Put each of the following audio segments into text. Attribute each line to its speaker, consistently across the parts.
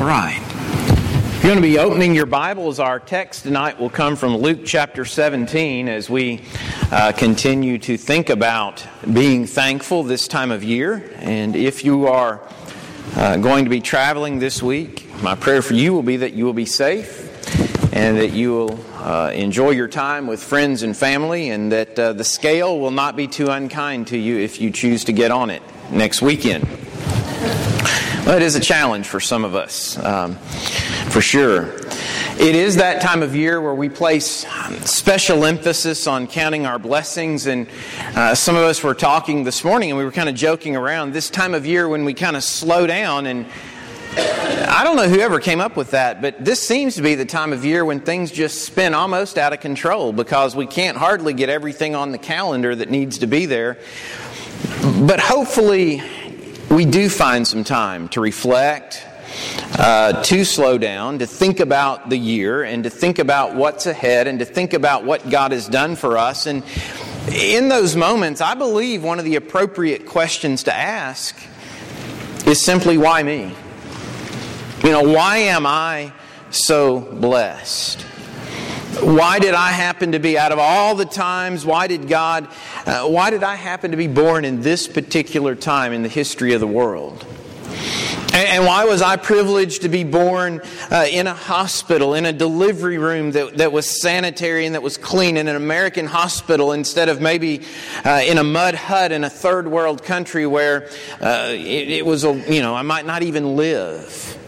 Speaker 1: All right. If you're going to be opening your Bibles, our text tonight will come from Luke chapter 17 as we uh, continue to think about being thankful this time of year. And if you are uh, going to be traveling this week, my prayer for you will be that you will be safe and that you will uh, enjoy your time with friends and family, and that uh, the scale will not be too unkind to you if you choose to get on it next weekend. It is a challenge for some of us, um, for sure. It is that time of year where we place special emphasis on counting our blessings. And uh, some of us were talking this morning and we were kind of joking around. This time of year when we kind of slow down and I don't know whoever came up with that, but this seems to be the time of year when things just spin almost out of control because we can't hardly get everything on the calendar that needs to be there. But hopefully, we do find some time to reflect, uh, to slow down, to think about the year, and to think about what's ahead, and to think about what God has done for us. And in those moments, I believe one of the appropriate questions to ask is simply, why me? You know, why am I so blessed? Why did I happen to be, out of all the times, why did God, uh, why did I happen to be born in this particular time in the history of the world? And, why was I privileged to be born uh, in a hospital, in a delivery room that, that was sanitary and that was clean, in an American hospital instead of maybe uh, in a mud hut in a third world country where uh, it, it was, a, you know, I might not even live?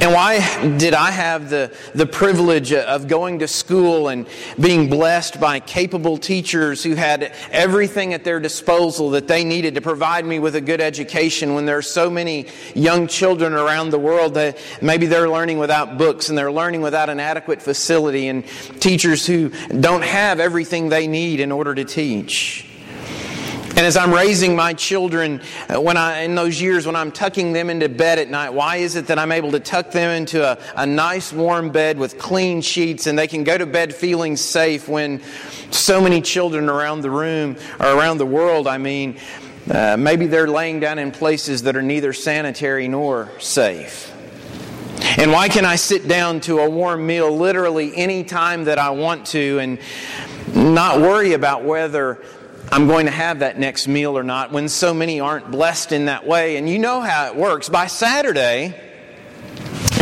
Speaker 1: And why did I have the, the privilege of going to school and being blessed by capable teachers who had everything at their disposal that they needed to provide me with a good education when there are so many young children around the world that maybe they're learning without books and they're learning without an adequate facility and teachers who don't have everything they need in order to teach? And as I'm raising my children, uh, when I, in those years when I'm tucking them into bed at night, why is it that I'm able to tuck them into a, a nice warm bed with clean sheets and they can go to bed feeling safe when so many children around the room or around the world, I mean, uh, maybe they're laying down in places that are neither sanitary nor safe. And why can I sit down to a warm meal literally any time that I want to and not worry about whether I'm going to have that next meal or not when so many aren't blessed in that way. And you know how it works. By Saturday,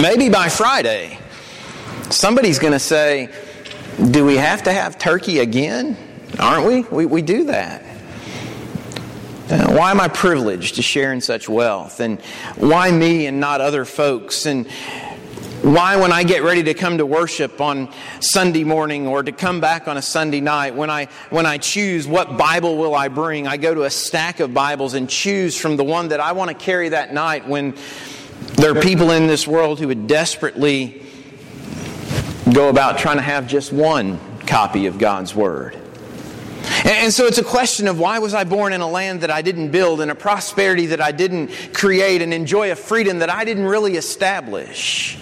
Speaker 1: maybe by Friday, somebody's going to say, Do we have to have turkey again? Aren't we? We, we do that. Uh, why am I privileged to share in such wealth? And why me and not other folks? And why, when I get ready to come to worship on Sunday morning or to come back on a Sunday night, when I, when I choose what Bible will I bring, I go to a stack of Bibles and choose from the one that I want to carry that night when there are people in this world who would desperately go about trying to have just one copy of God's Word. And so it's a question of why was I born in a land that I didn't build, in a prosperity that I didn't create, and enjoy a freedom that I didn't really establish?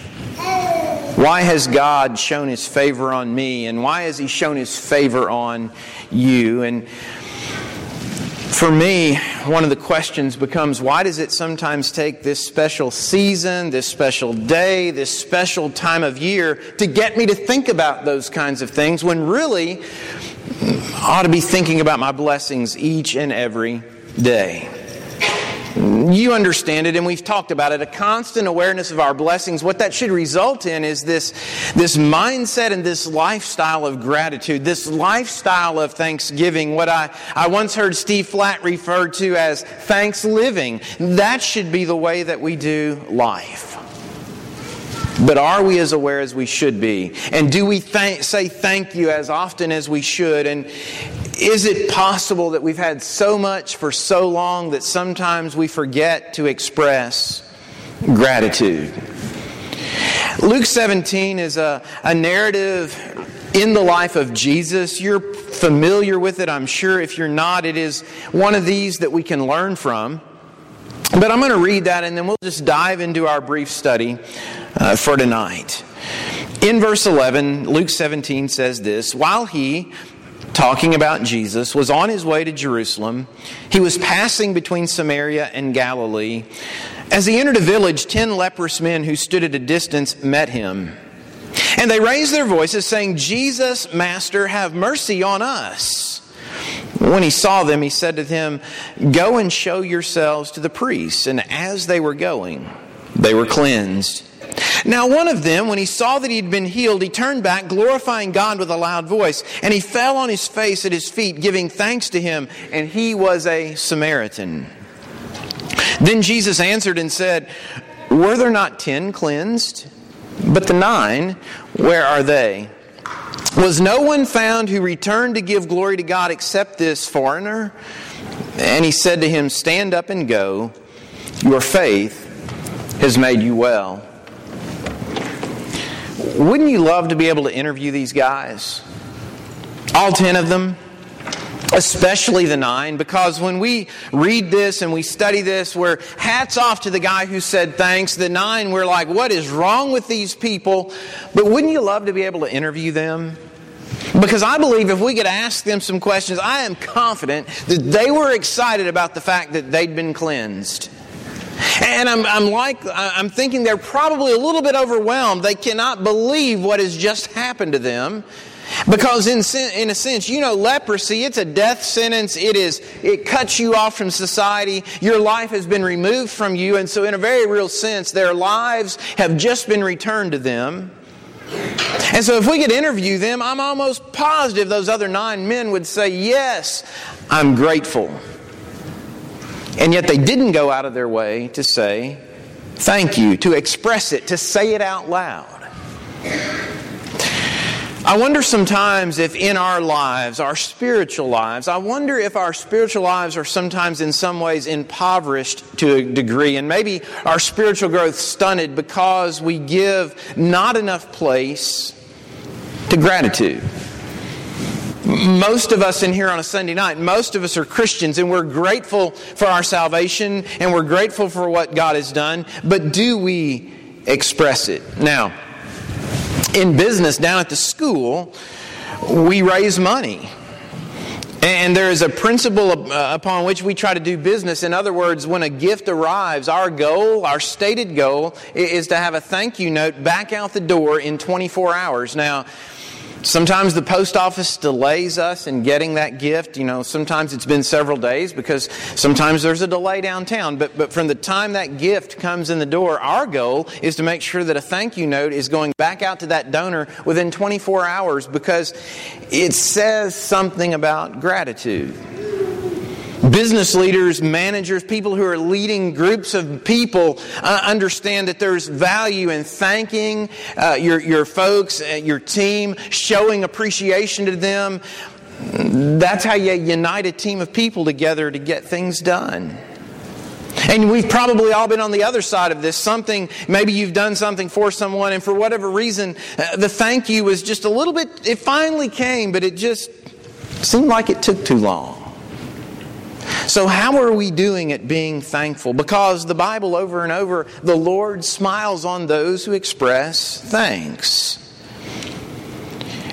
Speaker 1: Why has God shown his favor on me? And why has he shown his favor on you? And for me, one of the questions becomes why does it sometimes take this special season, this special day, this special time of year to get me to think about those kinds of things when really I ought to be thinking about my blessings each and every day? You understand it, and we've talked about it. A constant awareness of our blessings. What that should result in is this, this mindset and this lifestyle of gratitude, this lifestyle of thanksgiving. What I, I once heard Steve Flatt refer to as thanks living. That should be the way that we do life. But are we as aware as we should be? And do we say thank you as often as we should? And is it possible that we've had so much for so long that sometimes we forget to express gratitude? Luke 17 is a, a narrative in the life of Jesus. You're familiar with it, I'm sure. If you're not, it is one of these that we can learn from. But I'm going to read that and then we'll just dive into our brief study uh, for tonight. In verse 11, Luke 17 says this While he, talking about Jesus, was on his way to Jerusalem. He was passing between Samaria and Galilee. As he entered a village, ten leprous men who stood at a distance met him. And they raised their voices, saying, Jesus, Master, have mercy on us. When he saw them, he said to them, Go and show yourselves to the priests. And as they were going, they were cleansed. Now, one of them, when he saw that he had been healed, he turned back, glorifying God with a loud voice, and he fell on his face at his feet, giving thanks to him, and he was a Samaritan. Then Jesus answered and said, Were there not ten cleansed? But the nine, where are they? Was no one found who returned to give glory to God except this foreigner? And he said to him, Stand up and go. Your faith has made you well. Wouldn't you love to be able to interview these guys? All ten of them? Especially the nine, because when we read this and we study this, we're hats off to the guy who said thanks. The nine, we're like, what is wrong with these people? But wouldn't you love to be able to interview them? Because I believe if we could ask them some questions, I am confident that they were excited about the fact that they'd been cleansed. And I'm, I'm like, I'm thinking they're probably a little bit overwhelmed. They cannot believe what has just happened to them. Because in, in a sense, you know, leprosy, it's a death sentence. It is, it cuts you off from society. Your life has been removed from you. And so in a very real sense, their lives have just been returned to them. And so if we could interview them, I'm almost positive those other nine men would say, yes, I'm grateful. And yet they didn't go out of their way to say, thank you, to express it, to say it out loud. I wonder sometimes if in our lives, our spiritual lives, I wonder if our spiritual lives are sometimes in some ways impoverished to a degree, and maybe our spiritual growth stunted because we give not enough place to gratitude most of us in here on a Sunday night, most of us are Christians and we're grateful for our salvation and we're grateful for what God has done, but do we express it? Now, in business down at the school, we raise money. And there is a principle uh, upon which we try to do business. In other words, when a gift arrives, our goal, our stated goal, is to have a thank you note back out the door in 24 hours. Now, Sometimes the post office delays us in getting that gift. You know, sometimes it's been several days because sometimes there's a delay downtown. But, but from the time that gift comes in the door, our goal is to make sure that a thank you note is going back out to that donor within 24 hours because it says something about gratitude. Business leaders, managers, people who are leading groups of people uh, understand that there's value in thanking uh, your, your folks, uh, your team, showing appreciation to them. That's how you unite a team of people together to get things done. And we've probably all been on the other side of this. Something, maybe you've done something for someone, and for whatever reason, uh, the thank you was just a little bit, it finally came, but it just seemed like it took too long. So, how are we doing at being thankful? Because the Bible over and over, the Lord smiles on those who express thanks.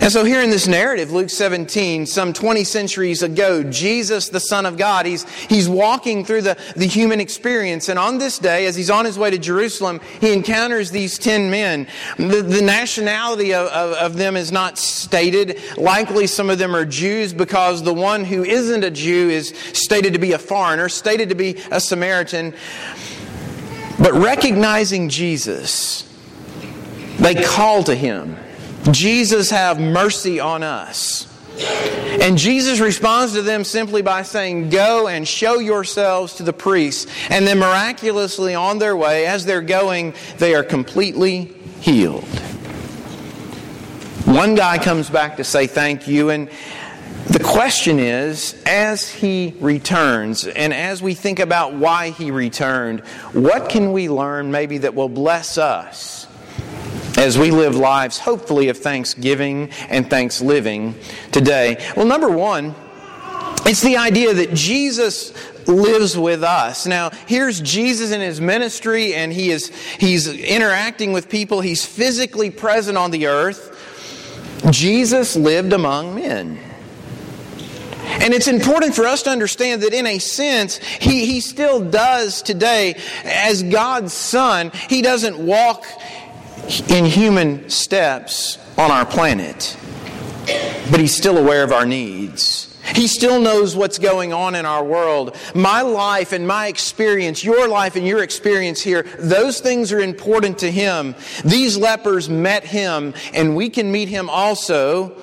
Speaker 1: And so, here in this narrative, Luke 17, some 20 centuries ago, Jesus, the Son of God, he's, he's walking through the, the human experience. And on this day, as he's on his way to Jerusalem, he encounters these 10 men. The, the nationality of, of, of them is not stated. Likely, some of them are Jews because the one who isn't a Jew is stated to be a foreigner, stated to be a Samaritan. But recognizing Jesus, they call to him. Jesus, have mercy on us. And Jesus responds to them simply by saying, Go and show yourselves to the priests. And then miraculously on their way, as they're going, they are completely healed. One guy comes back to say thank you, and the question is as he returns, and as we think about why he returned, what can we learn maybe that will bless us? As we live lives, hopefully, of thanksgiving and thanks living today? Well, number one, it's the idea that Jesus lives with us. Now, here's Jesus in his ministry, and he is he's interacting with people. He's physically present on the earth. Jesus lived among men. And it's important for us to understand that in a sense, he, he still does today, as God's Son, he doesn't walk in human steps on our planet, but he's still aware of our needs. He still knows what's going on in our world. My life and my experience, your life and your experience here, those things are important to Him. These lepers met Him, and we can meet Him also.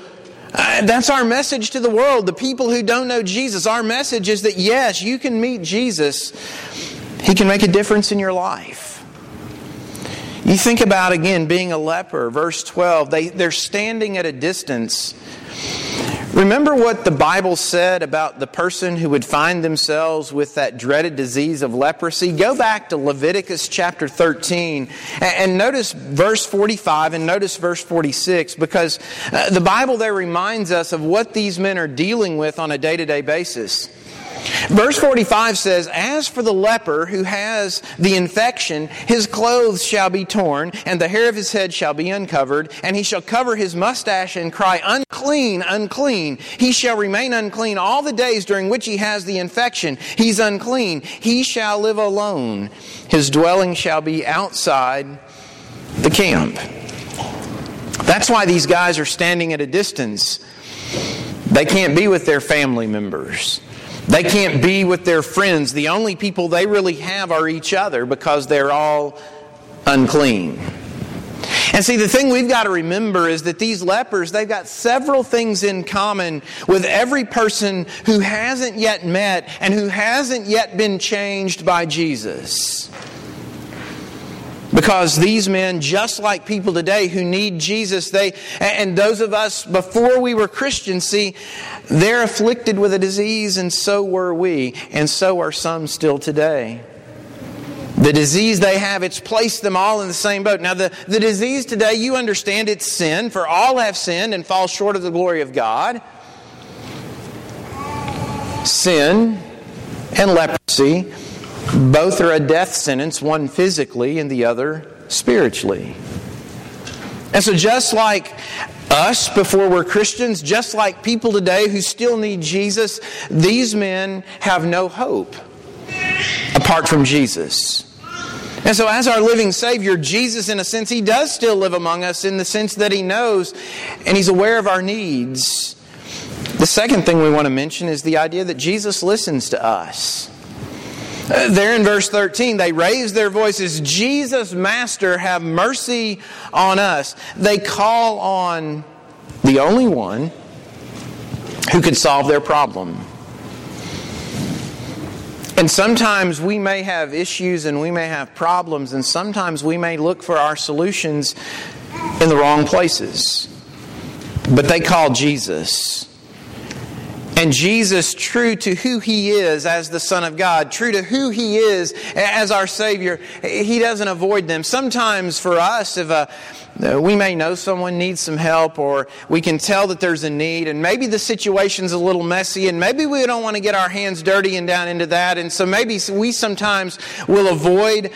Speaker 1: Uh, that's our message to the world, the people who don't know Jesus. Our message is that yes, you can meet Jesus. He can make a difference in your life. You think about again being a leper, verse 12. They, they're standing at a distance Remember what the Bible said about the person who would find themselves with that dreaded disease of leprosy? Go back to Leviticus chapter 13 and notice verse 45 and notice verse 46 because uh, the Bible there reminds us of what these men are dealing with on a day to day basis. Verse 45 says, As for the leper who has the infection, his clothes shall be torn, and the hair of his head shall be uncovered, and he shall cover his mustache and cry, Unclean, unclean. He shall remain unclean all the days during which he has the infection. He's unclean. He shall live alone. His dwelling shall be outside the camp. That's why these guys are standing at a distance. They can't be with their family members. They can't be with their friends. The only people they really have are each other because they're all unclean. And see, the thing we've got to remember is that these lepers, they've got several things in common with every person who hasn't yet met and who hasn't yet been changed by Jesus. Because these men, just like people today who need Jesus, they, and those of us before we were Christians, see, they're afflicted with a disease, and so were we, and so are some still today. The disease they have, it's placed them all in the same boat. Now, the, the disease today, you understand it's sin, for all have sinned and fall short of the glory of God. Sin and leprosy both are a death sentence, one physically and the other spiritually. And so, just like us before we're Christians, just like people today who still need Jesus, these men have no hope apart from Jesus. And so, as our living Savior, Jesus, in a sense, He does still live among us in the sense that He knows and He's aware of our needs. The second thing we want to mention is the idea that Jesus listens to us. There in verse 13, they raise their voices, Jesus, Master, have mercy on us. They call on the only one who could solve their problem. And sometimes we may have issues and we may have problems, and sometimes we may look for our solutions in the wrong places. But they call Jesus. And Jesus, true to who He is as the Son of God, true to who He is as our Savior, He doesn't avoid them. Sometimes for us, if a, uh, we may know someone needs some help or we can tell that there's a need and maybe the situation's a little messy and maybe we don't want to get our hands dirty and down into that and so maybe we sometimes will avoid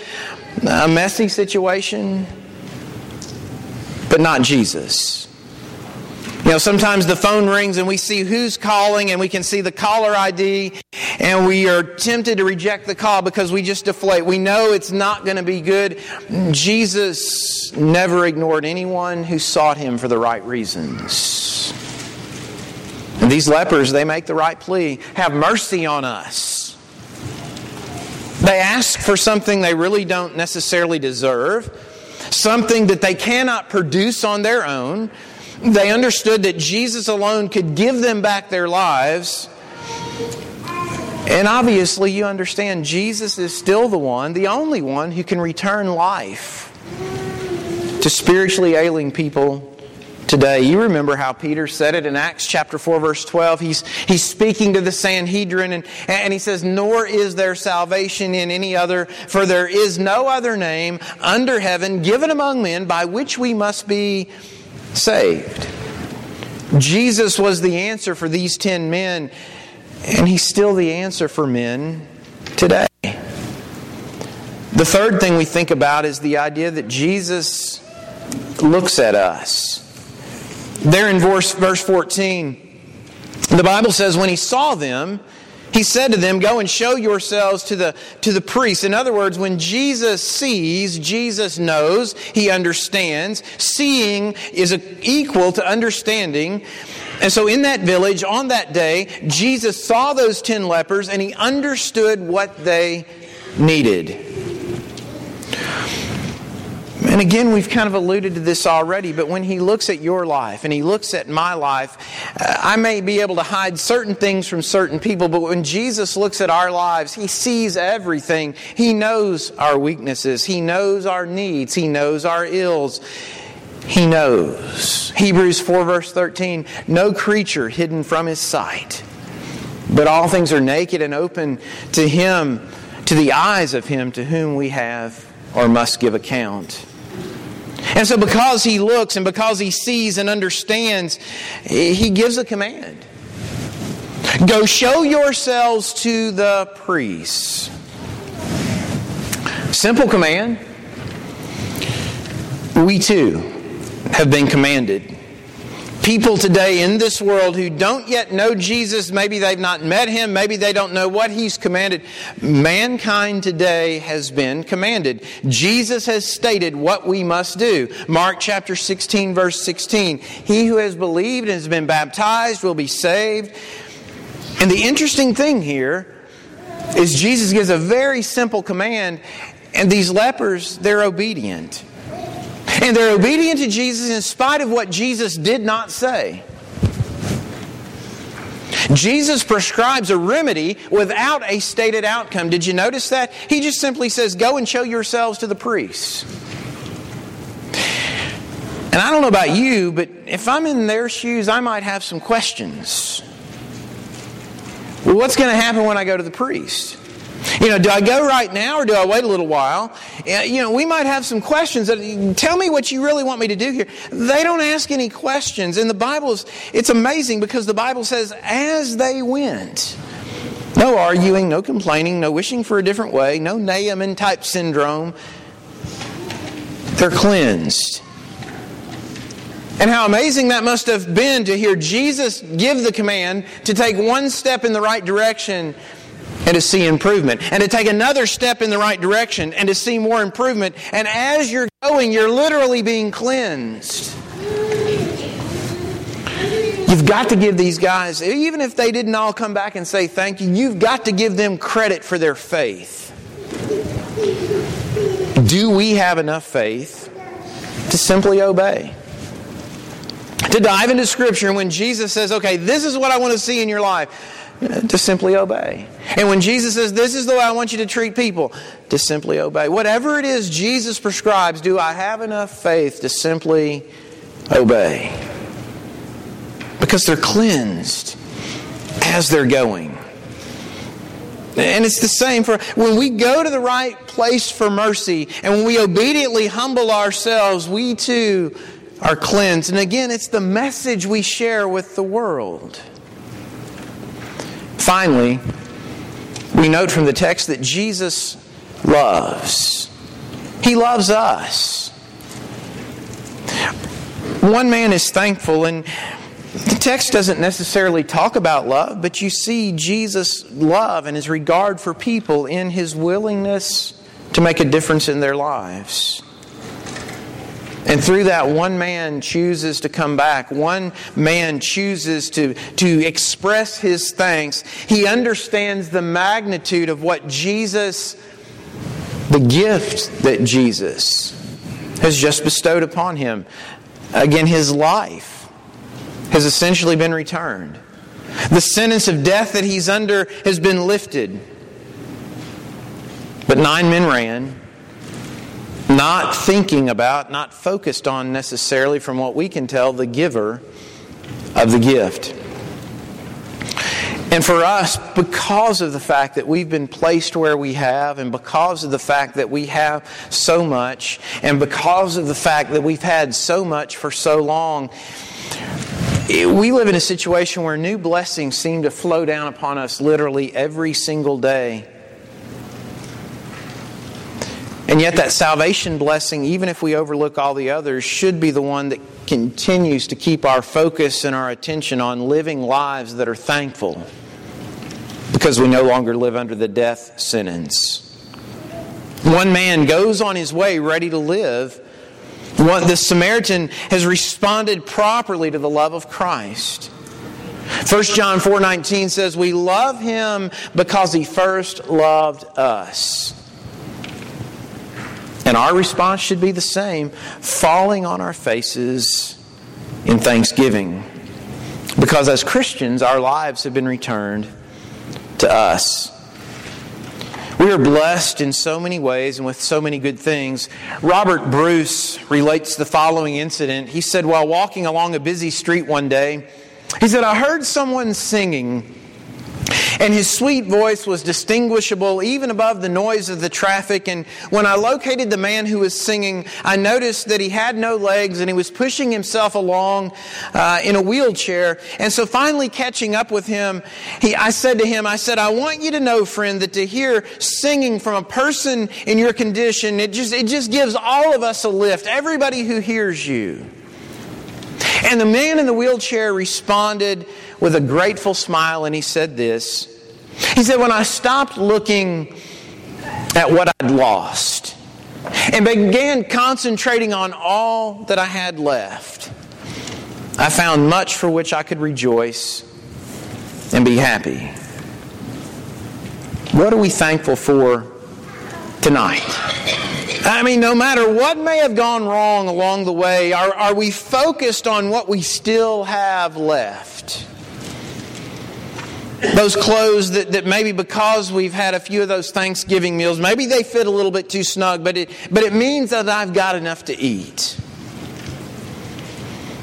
Speaker 1: a messy situation but not Jesus. You know, sometimes the phone rings and we see who's calling and we can see the caller ID and we are tempted to reject the call because we just deflate. We know it's not going to be good. Jesus never ignored anyone who sought him for the right reasons. And these lepers, they make the right plea have mercy on us. They ask for something they really don't necessarily deserve, something that they cannot produce on their own. They understood that Jesus alone could give them back their lives. And obviously, you understand Jesus is still the one, the only one, who can return life to spiritually ailing people today. You remember how Peter said it in Acts chapter 4, verse 12. He's, he's speaking to the Sanhedrin and, and he says, Nor is there salvation in any other, for there is no other name under heaven given among men by which we must be saved. Jesus was the answer for these ten men, and He's still the answer for men today. The third thing we think about is the idea that Jesus looks at us. There in verse, verse 14, The Bible says when he saw them, he said to them, Go and show yourselves to the, to the priests. In other words, when Jesus sees, Jesus knows, he understands. Seeing is equal to understanding. And so in that village, on that day, Jesus saw those ten lepers and he understood what they needed. And again, we've kind of alluded to this already, but when he looks at your life and he looks at my life, uh, I may be able to hide certain things from certain people, but when Jesus looks at our lives, he sees everything. He knows our weaknesses, he knows our needs, he knows our ills. He knows. Hebrews 4, verse 13 no creature hidden from his sight, but all things are naked and open to him, to the eyes of him to whom we have or must give account. And so, because he looks and because he sees and understands, he gives a command Go show yourselves to the priests. Simple command. We too have been commanded people today in this world who don't yet know Jesus, maybe they've not met him, maybe they don't know what he's commanded. Mankind today has been commanded. Jesus has stated what we must do. Mark chapter 16, verse 16. He who has believed and has been baptized will be saved. And the interesting thing here is Jesus gives a very simple command, and these lepers, they're obedient. And they're obedient to Jesus in spite of what Jesus did not say. Jesus prescribes a remedy without a stated outcome. Did you notice that? He just simply says, Go and show yourselves to the priests. And I don't know about you, but if I'm in their shoes, I might have some questions. Well, what's going to happen when I go to the priest? You know, do I go right now or do I wait a little while? You know, we might have some questions that tell me what you really want me to do here. They don't ask any questions. And the Bible is, it's amazing because the Bible says, as they went, no arguing, no complaining, no wishing for a different way, no Naaman type syndrome. They're cleansed. And how amazing that must have been to hear Jesus give the command to take one step in the right direction and to see improvement, and to take another step in the right direction and to see more improvement. And as you're going, you're literally being cleansed. You've got to give these guys, even if they didn't all come back and say thank you, you've got to give them credit for their faith. Do we have enough faith to simply obey? To dive into Scripture, when Jesus says, okay, this is what I want to see in your life to simply obey. And when Jesus says, This is the way I want you to treat people, to simply obey. Whatever it is Jesus prescribes, do I have enough faith to simply obey? Because they're cleansed as they're going. And it's the same for when we go to the right place for mercy and when we obediently humble ourselves, we too are cleansed. And again, it's the message we share with the world. Finally, we note from the text that Jesus loves. He loves us. One man is thankful, and the text doesn't necessarily talk about love, but you see Jesus' love and his regard for people in his willingness to make a difference in their lives. And through that, one man chooses to come back. One man chooses to, to express his thanks. He understands the magnitude of what Jesus, the gift that Jesus has just bestowed upon him. Again, his life has essentially been returned. The sentence of death that he's under has been lifted. But nine men ran not thinking about, not focused on necessarily, from what we can tell, the giver of the gift. And for us, because of the fact that we've been placed where we have, and because of the fact that we have so much, and because of the fact that we've had so much for so long, we live in a situation where new blessings seem to flow down upon us literally every single day. And yet, that salvation blessing, even if we overlook all the others, should be the one that continues to keep our focus and our attention on living lives that are thankful because we no longer live under the death sentence. One man goes on his way ready to live. One, the Samaritan has responded properly to the love of Christ. 1 John 4:19 says we love him because he first loved us. And our response should be the same falling on our faces in thanksgiving. Because as Christians, our lives have been returned to us. We are blessed in so many ways and with so many good things. Robert Bruce relates the following incident. He said, While walking along a busy street one day, he said, I heard someone singing and his sweet voice was distinguishable even above the noise of the traffic. And when I located the man who was singing, I noticed that he had no legs and he was pushing himself along uh, in a wheelchair. And so finally catching up with him, he, I said to him, I said, I want you to know, friend, that to hear singing from a person in your condition, it just, it just gives all of us a lift. Everybody who hears you. And the man in the wheelchair responded with a grateful smile and he said this. He said, When I stopped looking at what I'd lost and began concentrating on all that I had left, I found much for which I could rejoice and be happy. What are we thankful for tonight? I mean, no matter what may have gone wrong along the way, are, are we focused on what we still have left? Those clothes that, that maybe because we've had a few of those Thanksgiving meals, maybe they fit a little bit too snug, but it, but it means that I've got enough to eat.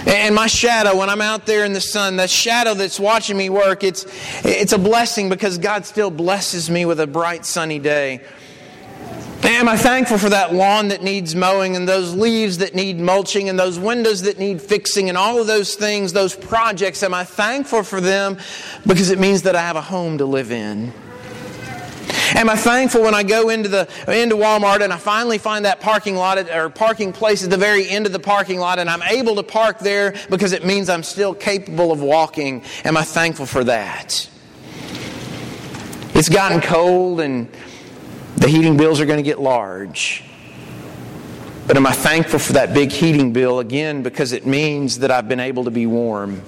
Speaker 1: And my shadow, when I'm out there in the sun, that shadow that's watching me work, it's, it's a blessing because God still blesses me with a bright sunny day. Am I thankful for that lawn that needs mowing and those leaves that need mulching and those windows that need fixing and all of those things, those projects? Am I thankful for them because it means that I have a home to live in? Am I thankful when I go into the into Walmart and I finally find that parking lot at, or parking place at the very end of the parking lot and I'm able to park there because it means I'm still capable of walking? Am I thankful for that? It's gotten cold and the heating bills are going to get large. But am I thankful for that big heating bill again because it means that I've been able to be warm?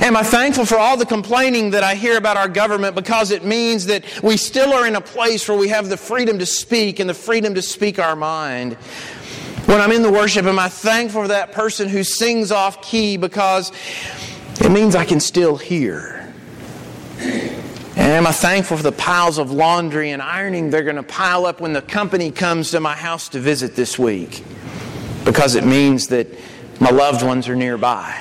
Speaker 1: Am I thankful for all the complaining that I hear about our government because it means that we still are in a place where we have the freedom to speak and the freedom to speak our mind? When I'm in the worship, am I thankful for that person who sings off key because it means I can still hear? And am I thankful for the piles of laundry and ironing they're going to pile up when the company comes to my house to visit this week? Because it means that my loved ones are nearby.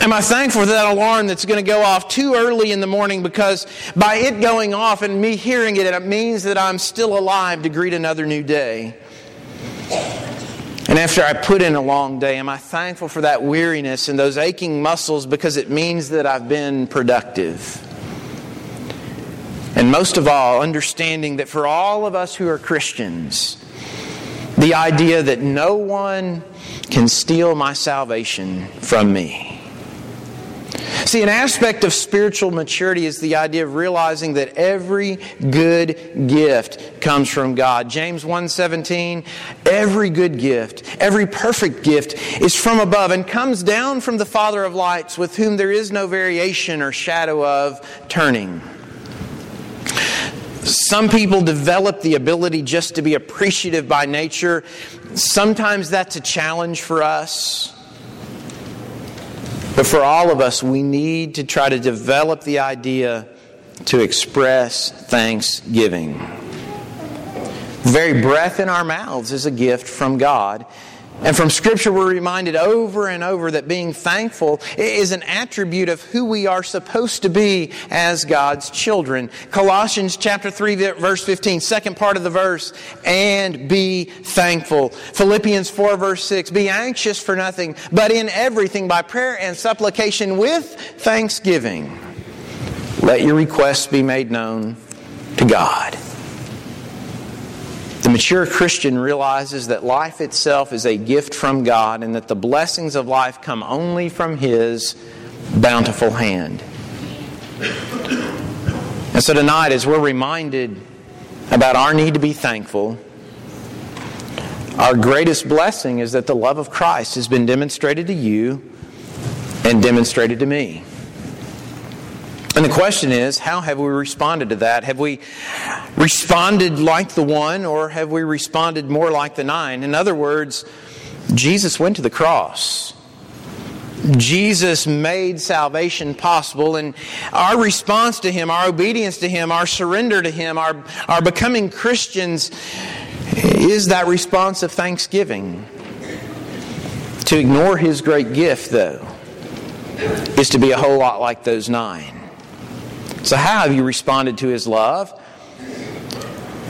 Speaker 1: Am I thankful for that alarm that's going to go off too early in the morning because by it going off and me hearing it, it means that I'm still alive to greet another new day? And after I put in a long day, am I thankful for that weariness and those aching muscles because it means that I've been productive? Most of all, understanding that for all of us who are Christians, the idea that no one can steal my salvation from me. See, an aspect of spiritual maturity is the idea of realizing that every good gift comes from God. James 1:17, every good gift, every perfect gift is from above and comes down from the Father of lights with whom there is no variation or shadow of turning. Some people develop the ability just to be appreciative by nature. Sometimes that's a challenge for us. But for all of us, we need to try to develop the idea to express thanksgiving. The very breath in our mouths is a gift from God. And from Scripture, we're reminded over and over that being thankful is an attribute of who we are supposed to be as God's children. Colossians chapter 3, verse 15, second part of the verse, and be thankful. Philippians 4, verse 6, be anxious for nothing, but in everything by prayer and supplication with thanksgiving. Let your requests be made known to God. The mature Christian realizes that life itself is a gift from God and that the blessings of life come only from His bountiful hand. And so tonight, as we're reminded about our need to be thankful, our greatest blessing is that the love of Christ has been demonstrated to you and demonstrated to me. And the question is, how have we responded to that? Have we responded like the one, or have we responded more like the nine? In other words, Jesus went to the cross. Jesus made salvation possible, and our response to Him, our obedience to Him, our surrender to Him, our, our becoming Christians is that response of thanksgiving. To ignore His great gift, though, is to be a whole lot like those nine. So, how have you responded to His love?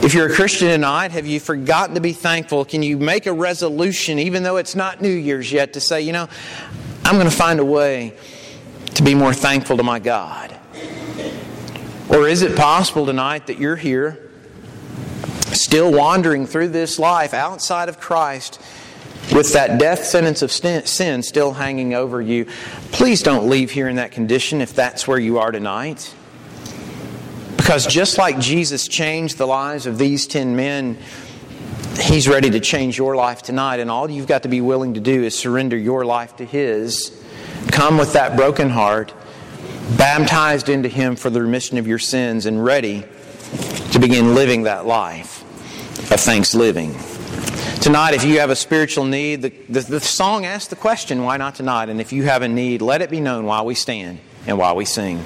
Speaker 1: If you're a Christian tonight, have you forgotten to be thankful? Can you make a resolution, even though it's not New Year's yet, to say, you know, I'm going to find a way to be more thankful to my God? Or is it possible tonight that you're here, still wandering through this life outside of Christ, with that death sentence of sin still hanging over you? Please don't leave here in that condition if that's where you are tonight. Because just like Jesus changed the lives of these ten men, He's ready to change your life tonight, and all you've got to be willing to do is surrender your life to His. Come with that broken heart, baptized into Him for the remission of your sins, and ready to begin living that life of thanks living. Tonight, if you have a spiritual need, the, the, the song asks the question, why not tonight? And if you have a need, let it be known while we stand and while we sing.